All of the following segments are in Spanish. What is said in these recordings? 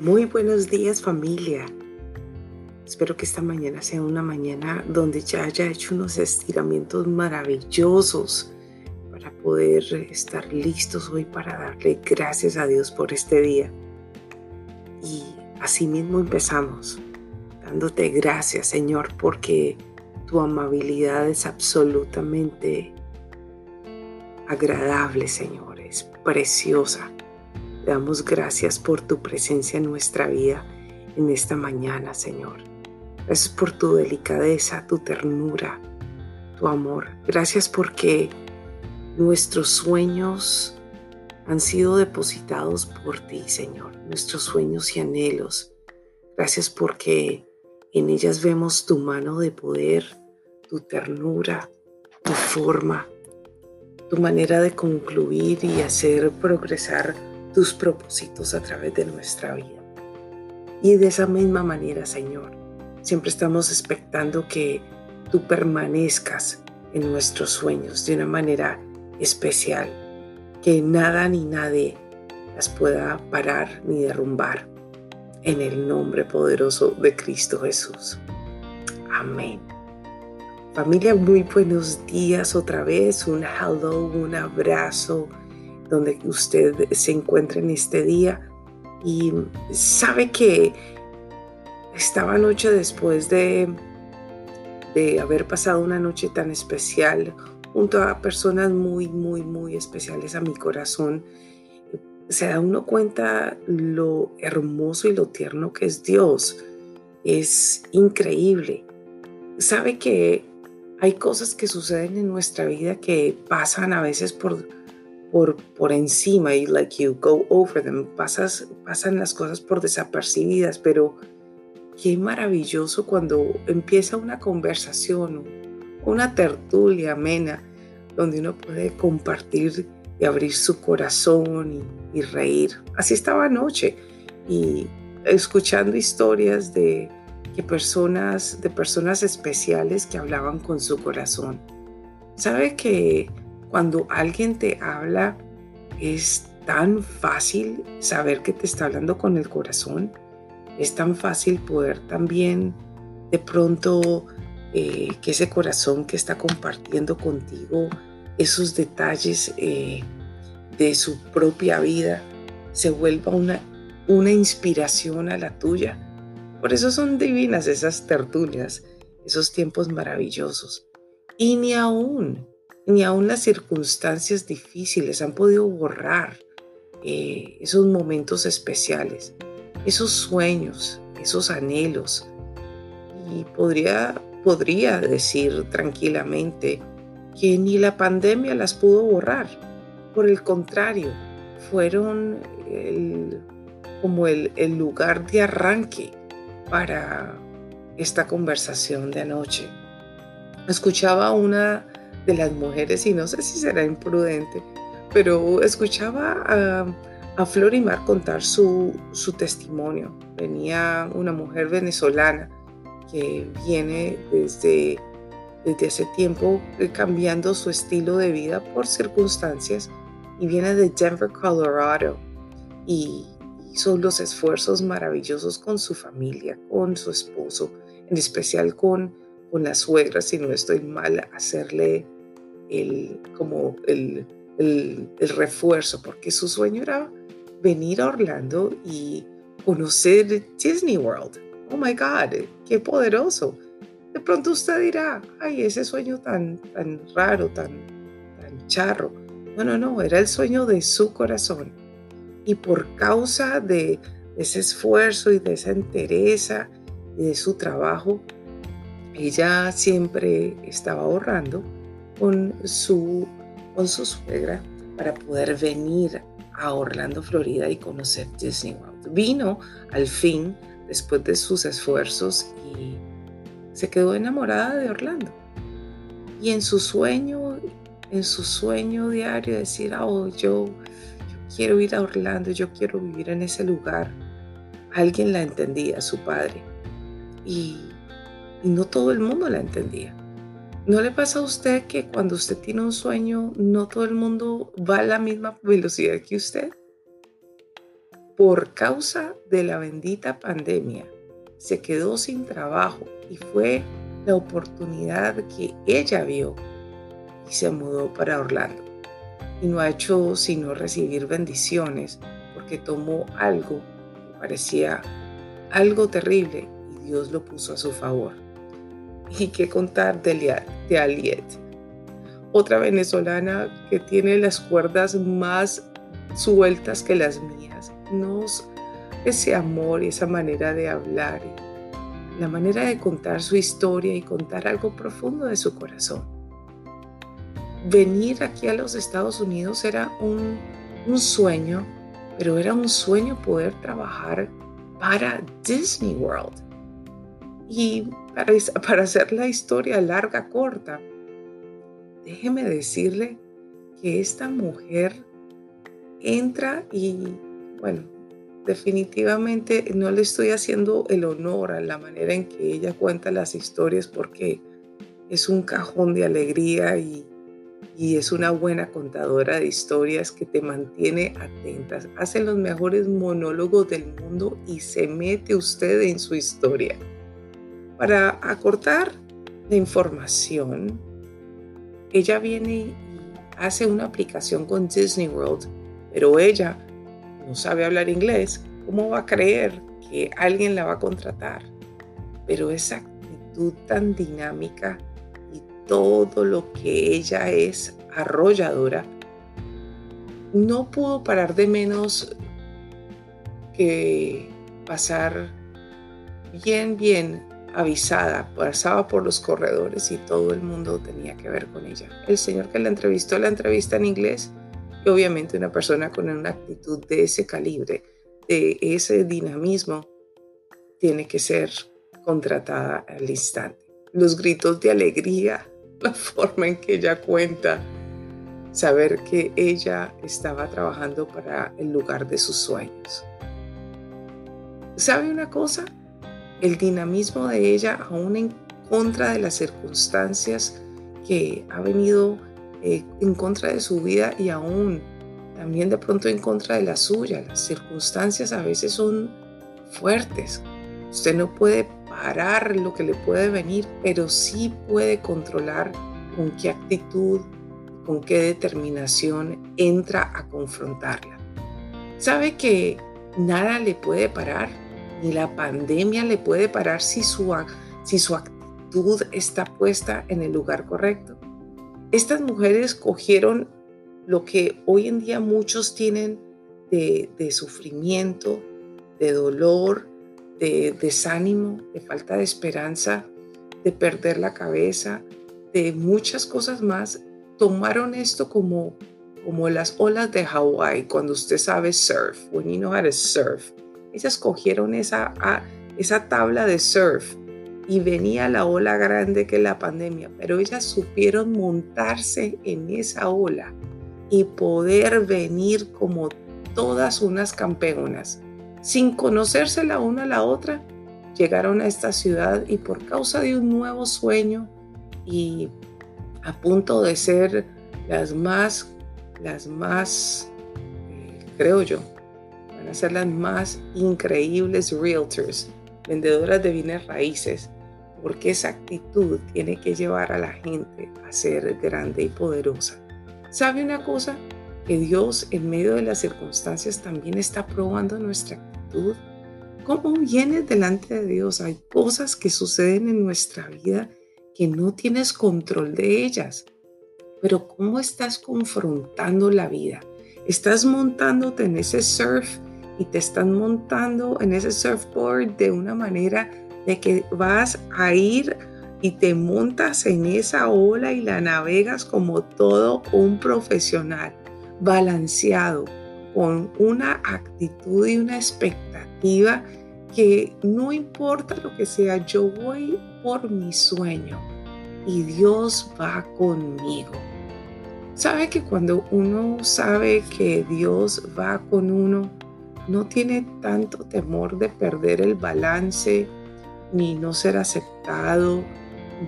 Muy buenos días familia. Espero que esta mañana sea una mañana donde ya haya hecho unos estiramientos maravillosos para poder estar listos hoy para darle gracias a Dios por este día. Y así mismo empezamos, dándote gracias Señor porque tu amabilidad es absolutamente agradable Señor, es preciosa damos gracias por tu presencia en nuestra vida en esta mañana, Señor. Gracias por tu delicadeza, tu ternura, tu amor. Gracias porque nuestros sueños han sido depositados por ti, Señor. Nuestros sueños y anhelos. Gracias porque en ellas vemos tu mano de poder, tu ternura, tu forma, tu manera de concluir y hacer progresar tus propósitos a través de nuestra vida. Y de esa misma manera, Señor, siempre estamos expectando que tú permanezcas en nuestros sueños de una manera especial, que nada ni nadie las pueda parar ni derrumbar. En el nombre poderoso de Cristo Jesús. Amén. Familia, muy buenos días otra vez. Un hello, un abrazo donde usted se encuentra en este día y sabe que estaba anoche después de, de haber pasado una noche tan especial junto a personas muy, muy, muy especiales a mi corazón, se da uno cuenta lo hermoso y lo tierno que es Dios. Es increíble. Sabe que hay cosas que suceden en nuestra vida que pasan a veces por por, por encima y like you go over them, pasas, pasan las cosas por desapercibidas, pero qué maravilloso cuando empieza una conversación, una tertulia amena, donde uno puede compartir y abrir su corazón y, y reír. Así estaba anoche y escuchando historias de que personas, de personas especiales que hablaban con su corazón. ¿Sabe que cuando alguien te habla, es tan fácil saber que te está hablando con el corazón. Es tan fácil poder también de pronto eh, que ese corazón que está compartiendo contigo esos detalles eh, de su propia vida se vuelva una, una inspiración a la tuya. Por eso son divinas esas tertulias, esos tiempos maravillosos. Y ni aún ni aún las circunstancias difíciles han podido borrar eh, esos momentos especiales, esos sueños, esos anhelos. Y podría, podría decir tranquilamente que ni la pandemia las pudo borrar. Por el contrario, fueron como el, el lugar de arranque para esta conversación de anoche. Escuchaba una de las mujeres y no sé si será imprudente, pero escuchaba a, a Florimar contar su, su testimonio. Venía una mujer venezolana que viene desde, desde hace tiempo eh, cambiando su estilo de vida por circunstancias y viene de Denver, Colorado y hizo los esfuerzos maravillosos con su familia, con su esposo, en especial con, con la suegra, si no estoy mal, hacerle el, como el, el, refuerzo, porque su sueño era venir a Orlando y conocer Disney World. Oh my God, qué poderoso. De pronto usted dirá, ay, ese sueño tan, tan raro, tan, tan charro. No, no, no, era el sueño de su corazón. Y por causa de ese esfuerzo y de esa entereza y de su trabajo, ella siempre estaba ahorrando con su, con su suegra para poder venir a Orlando, Florida y conocer Disney World. Vino al fin después de sus esfuerzos y se quedó enamorada de Orlando. Y en su sueño, en su sueño diario, decir, oh, yo, yo quiero ir a Orlando, yo quiero vivir en ese lugar. Alguien la entendía, su padre. Y, y no todo el mundo la entendía. ¿No le pasa a usted que cuando usted tiene un sueño, no todo el mundo va a la misma velocidad que usted? por causa de la bendita pandemia, se quedó sin trabajo y fue la oportunidad que ella vio y se mudó para Orlando. Y no ha hecho sino recibir bendiciones porque tomó algo que parecía algo terrible y Dios lo puso a su favor. Y qué contar de, de Aliet, otra venezolana que tiene las cuerdas más sueltas que las mías. Nos, ese amor y esa manera de hablar, la manera de contar su historia y contar algo profundo de su corazón. Venir aquí a los Estados Unidos era un sueño, pero era un sueño poder trabajar para Disney World. Y para, para hacer la historia larga, corta, déjeme decirle que esta mujer entra y, bueno, definitivamente no le estoy haciendo el honor a la manera en que ella cuenta las historias porque es un cajón de alegría y, y es una buena contadora de historias que te mantiene atentas. Hace los mejores monólogos del mundo y se mete usted en su historia. Para acortar la información, ella viene y hace una aplicación con Disney World, pero ella no sabe hablar inglés. ¿Cómo va a creer que alguien la va a contratar? Pero esa actitud tan dinámica todo lo que ella es arrolladora, no pudo parar de menos que pasar bien, bien avisada, pasaba por los corredores y todo el mundo tenía que ver con ella. El señor que la entrevistó la entrevista en inglés y obviamente una persona con una actitud de ese calibre, de ese dinamismo, tiene que ser contratada al instante. Los gritos de alegría la forma en que ella cuenta, saber que ella estaba trabajando para el lugar de sus sueños. ¿Sabe una cosa? El dinamismo de ella, aún en contra de las circunstancias que ha venido eh, en contra de su vida y aún también de pronto en contra de la suya. Las circunstancias a veces son fuertes. Usted no puede parar lo que le puede venir, pero sí puede controlar con qué actitud, con qué determinación entra a confrontarla. Sabe que nada le puede parar, ni la pandemia le puede parar si su, actitud está puesta en el lugar correcto. Estas mujeres cogieron lo que hoy en día muchos tienen de, de sufrimiento, de dolor, de desánimo, de falta de esperanza, de perder la cabeza, de muchas cosas más, tomaron esto como, como las olas de Hawái, cuando usted sabe surf, when you know how to surf. Ellas cogieron esa, esa tabla de surf y venía la ola grande que la pandemia, pero ellas supieron montarse en esa ola y poder venir como todas unas campeonas. Sin conocerse la una a la otra, llegaron a esta ciudad y por causa de un nuevo sueño y a punto de ser las más, las más, eh, creo yo, a ser las más increíbles realtors, vendedoras de bienes raíces, porque esa actitud tiene que llevar a la gente a ser grande y poderosa. ¿Sabe una cosa? que Dios en medio de las circunstancias también está probando nuestra actitud. ¿Cómo vienes delante de Dios? Hay cosas que suceden en nuestra vida que no tienes control de ellas. Pero ¿cómo estás confrontando la vida? Estás montándote en ese surf y te están montando en ese surfboard de una manera de que vas a ir y te montas en esa ola y la navegas como todo un profesional balanceado, con una actitud y una expectativa que no importa lo que sea, yo voy por mi sueño y Dios va conmigo. Sabe que cuando uno sabe que Dios va con uno, no tiene tanto temor de perder el balance, ni no ser aceptado,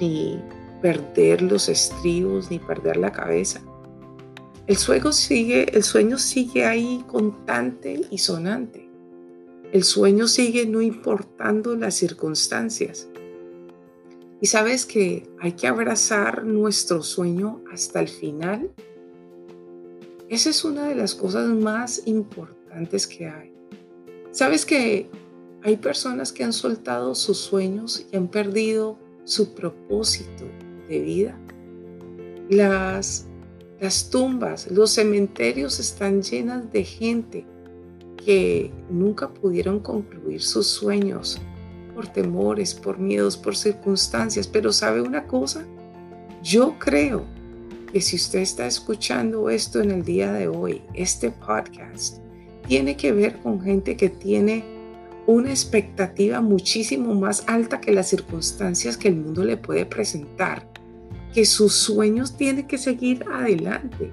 ni perder los estribos, ni perder la cabeza. El sueño sigue, el sueño sigue ahí constante y sonante. El sueño sigue no importando las circunstancias. Y sabes que hay que abrazar nuestro sueño hasta el final. Esa es una de las cosas más que hay. Sabes que hay personas que han soltado sus sueños y han perdido su propósito de vida. Las, las tumbas, los cementerios están llenas de gente que nunca pudieron concluir sus sueños por temores, por miedos, por circunstancias. Pero ¿sabe una cosa? Yo creo que si usted está escuchando esto en el día de hoy, este podcast, tiene que ver con gente que tiene una expectativa muchísimo más alta que las circunstancias que el mundo le puede presentar, que sus sueños tienen que seguir adelante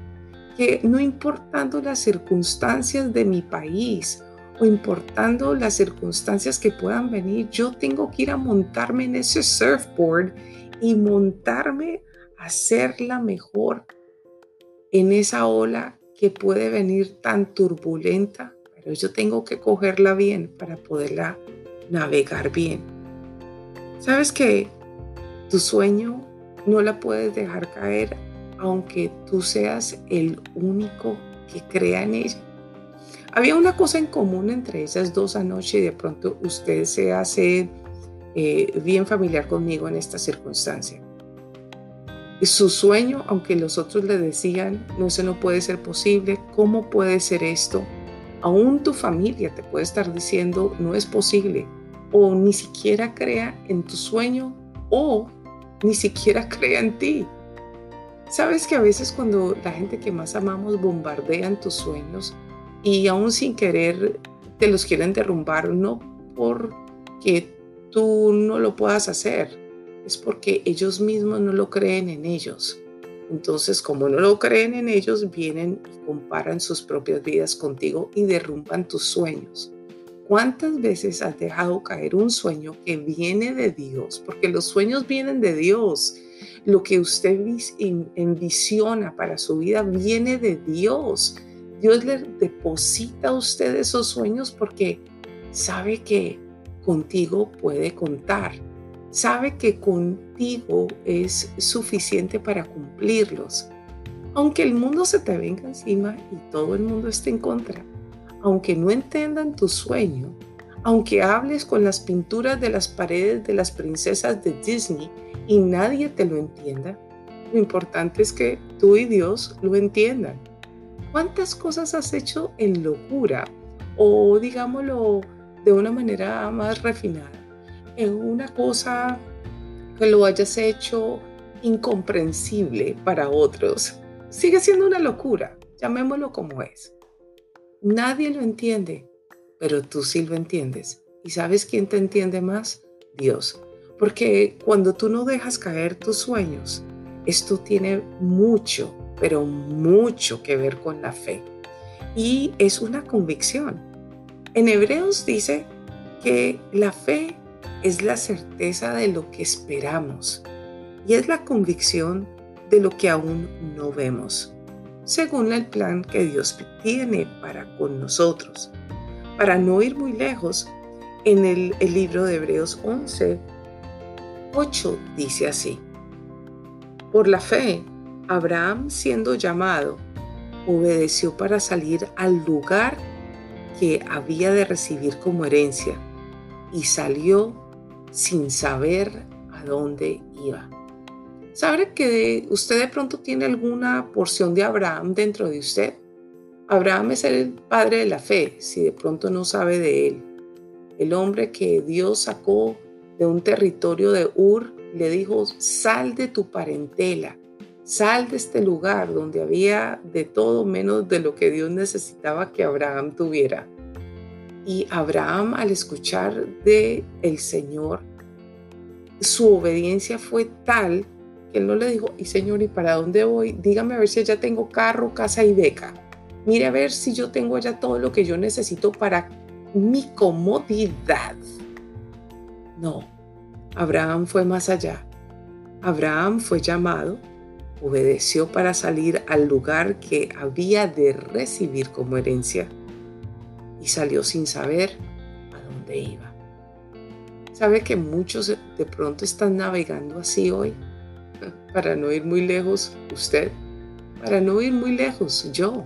que no importando las circunstancias de mi país o importando las circunstancias que puedan venir, yo tengo que ir a montarme en ese surfboard y montarme a ser la mejor en esa ola que puede venir tan turbulenta, pero yo tengo que cogerla bien para poderla navegar bien. ¿Sabes que tu sueño no la puedes dejar caer aunque tú seas el único que crea en ella. Había una cosa en común entre esas dos anoche y de pronto usted se hace eh, bien familiar conmigo en esta circunstancia. Su sueño, aunque los otros le decían, no, se no puede ser posible, ¿cómo puede ser esto? Aún tu familia te puede estar diciendo, no es posible, o ni siquiera crea en tu sueño, o ni siquiera crea en ti. Sabes que a veces cuando la gente que más amamos bombardean tus sueños y aún sin querer te los quieren derrumbar, no porque tú no lo puedas hacer, es porque ellos mismos no lo creen en ellos. Entonces, como no lo creen en ellos, vienen y comparan sus propias vidas contigo y derrumban tus sueños. ¿Cuántas veces has dejado caer un sueño que viene de Dios? Porque los sueños vienen de Dios lo que usted envisiona para su vida viene de Dios. Dios le deposita a usted esos sueños porque sabe que contigo puede contar. Sabe que contigo es suficiente para cumplirlos. Aunque el mundo se te venga encima y todo el mundo esté en contra, aunque no entiendan tu sueño, aunque hables con las pinturas de las paredes de las princesas de Disney y nadie te lo entienda, lo importante es que tú y Dios lo entiendan. ¿Cuántas cosas has hecho en locura o digámoslo de una manera más refinada? En una cosa que lo hayas hecho incomprensible para otros. Sigue siendo una locura, llamémoslo como es. Nadie lo entiende, pero tú sí lo entiendes. ¿Y sabes quién te entiende más? Dios. Porque cuando tú no dejas caer tus sueños, esto tiene mucho, pero mucho que ver con la fe. Y es una convicción. En Hebreos dice que la fe es la certeza de lo que esperamos y es la convicción de lo que aún no vemos, según el plan que Dios tiene para con nosotros. Para no ir muy lejos, en el, libro de Hebreos 11, 8 dice así, por la fe, Abraham siendo llamado, obedeció para salir al lugar que había de recibir como herencia y salió sin saber a dónde iba. ¿Sabe que usted de pronto tiene alguna porción de Abraham dentro de usted? Abraham es el padre de la fe, si de pronto no sabe de él. El hombre que Dios sacó de un territorio de Ur, le dijo, sal de tu parentela, sal de este lugar donde había de todo menos de lo que Dios necesitaba que Abraham tuviera. Y Abraham al escuchar de el Señor, su obediencia fue tal que él no le dijo, y Señor, ¿y para dónde voy? Dígame a ver si ya tengo carro, casa y beca. Mire a ver si yo tengo ya todo lo que yo necesito para mi comodidad. No, Abraham fue más allá. Abraham fue llamado, obedeció para salir al lugar que había de recibir como herencia y salió sin saber dónde iba. ¿Sabe que muchos de pronto están navegando así hoy? Para no ir muy lejos, usted. Para no ir muy lejos, yo.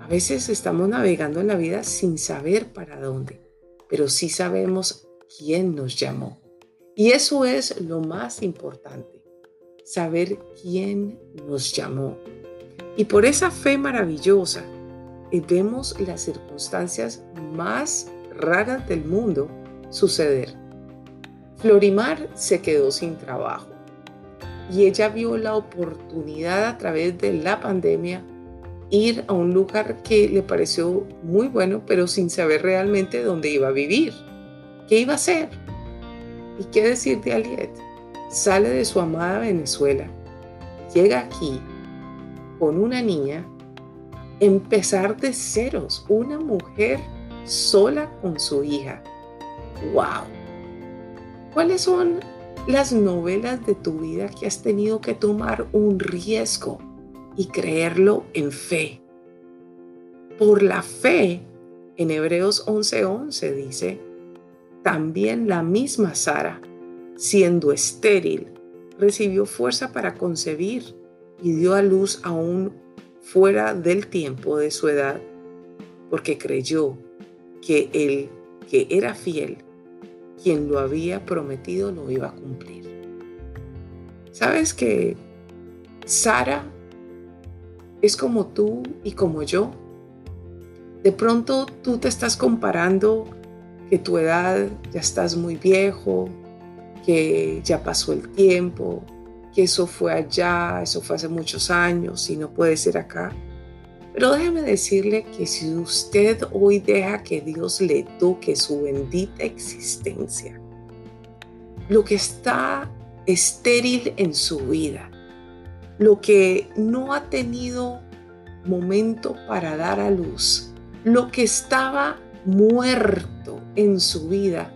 A veces estamos navegando en la vida sin saber para dónde, pero sí sabemos quién nos llamó. Y eso es lo más importante, saber quién nos llamó. Y por esa fe maravillosa, eh, vemos las circunstancias más raras del mundo suceder. Florimar se quedó sin trabajo y ella vio la oportunidad a través de la pandemia ir a un lugar que le pareció muy bueno, pero sin saber realmente dónde iba a vivir, qué iba a hacer. ¿Y qué decir de Aliet? Sale de su amada Venezuela, llega aquí con una niña, empezar de ceros, una mujer sola con su hija wow. ¿Cuáles son las novelas de tu vida que has tenido que tomar un riesgo y creerlo en fe? Por la fe, en Hebreos 11:11 dice, también la misma Sara, siendo estéril, recibió fuerza para concebir y dio a luz aún fuera del tiempo de su edad, porque creyó que el que era fiel quien lo había prometido lo iba a cumplir. ¿Sabes que Sara es como tú y como yo? De pronto tú te estás comparando que tu edad ya estás muy viejo, que ya pasó el tiempo, que eso fue allá, eso fue hace muchos años y no puede ser acá. Pero déjeme decirle que si usted hoy deja que Dios le toque su bendita existencia, lo que está estéril en su vida, lo que no ha tenido momento para dar a luz, lo que estaba muerto en su vida,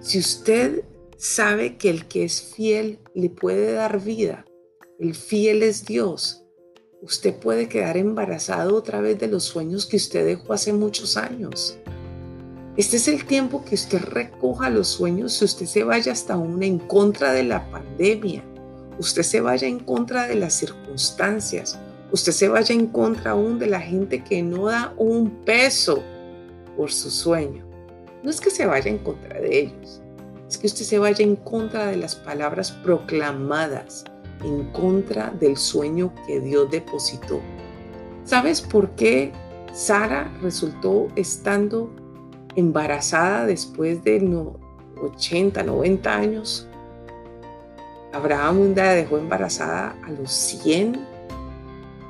si usted sabe que el que es fiel le puede dar vida, el fiel es Dios, usted puede quedar embarazado otra vez de los sueños que usted dejó hace muchos años. Este es el tiempo que usted recoja los sueños, si usted se vaya hasta aún en contra de la pandemia, usted se vaya en contra de las circunstancias, usted se vaya en contra aún de la gente que no da un peso por su sueño. No es que se vaya en contra de ellos, que usted se vaya en contra de las palabras proclamadas en contra del sueño que Dios depositó. ¿Sabes por qué Sara resultó estando embarazada después de 80, 90 años? Abraham día dejó embarazada a los 100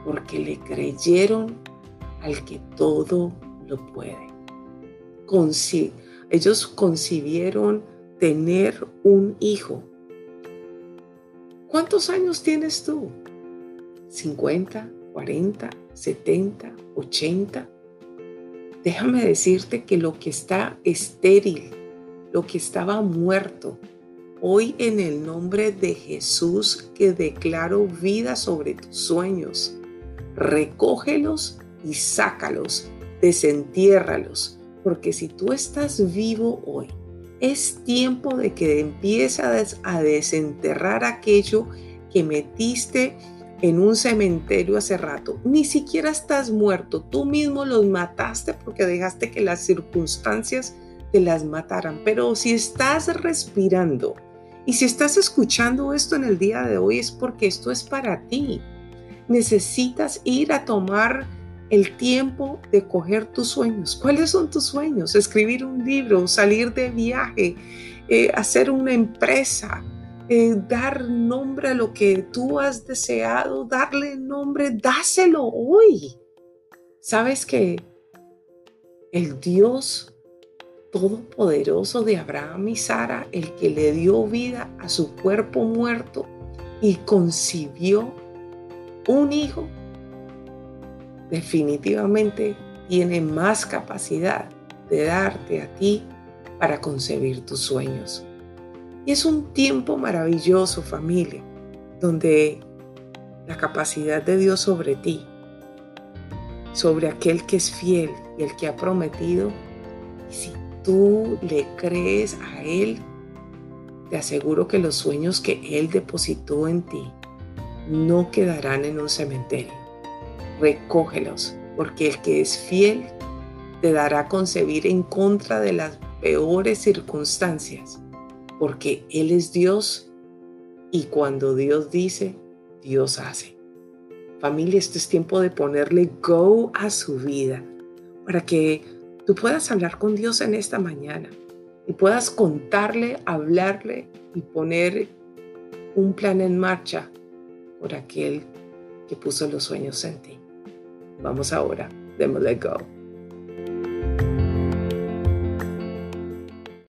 porque le creyeron al que todo lo puede. ellos concibieron tener un hijo ¿Cuántos años tienes tú? ¿50, 40, 70, 80? Déjame decirte que lo que está estéril, lo que estaba muerto, hoy en el nombre de Jesús que declaro vida sobre tus sueños, recógelos y sácalos, desentiérralos, porque si tú estás vivo hoy, es tiempo de que empieces a desenterrar aquello que metiste en un cementerio hace rato. Ni siquiera estás muerto, tú mismo los mataste porque dejaste que las circunstancias te las mataran. Pero si estás respirando y si estás escuchando esto en el día de hoy es porque esto es para ti. Necesitas ir a tomar el tiempo de coger tus sueños. ¿Cuáles son tus sueños? Escribir un libro, salir de viaje, eh, hacer una empresa, eh, dar nombre a lo que tú has deseado, darle nombre, dáselo hoy. ¿Sabes que el Dios Todopoderoso de Abraham y Sara, el que le dio vida a su cuerpo muerto y concibió un hijo, definitivamente tiene más capacidad de darte a ti para concebir tus sueños. Y es un tiempo maravilloso, familia, donde la capacidad de Dios sobre ti, sobre aquel que es fiel y el que ha prometido, y sí, tú le crees a Él, te aseguro que los sueños que Él depositó en ti no quedarán en un cementerio. Recógelos, porque el que es fiel te dará concebir en contra de las peores circunstancias, porque Él es Dios y cuando Dios dice, Dios hace. Familia, este es tiempo de ponerle go a su vida para que tú puedas hablar con Dios en esta mañana y puedas contarle, hablarle y poner un plan en marcha por aquel que puso los sueños en ti. Vamos ahora, démosle go.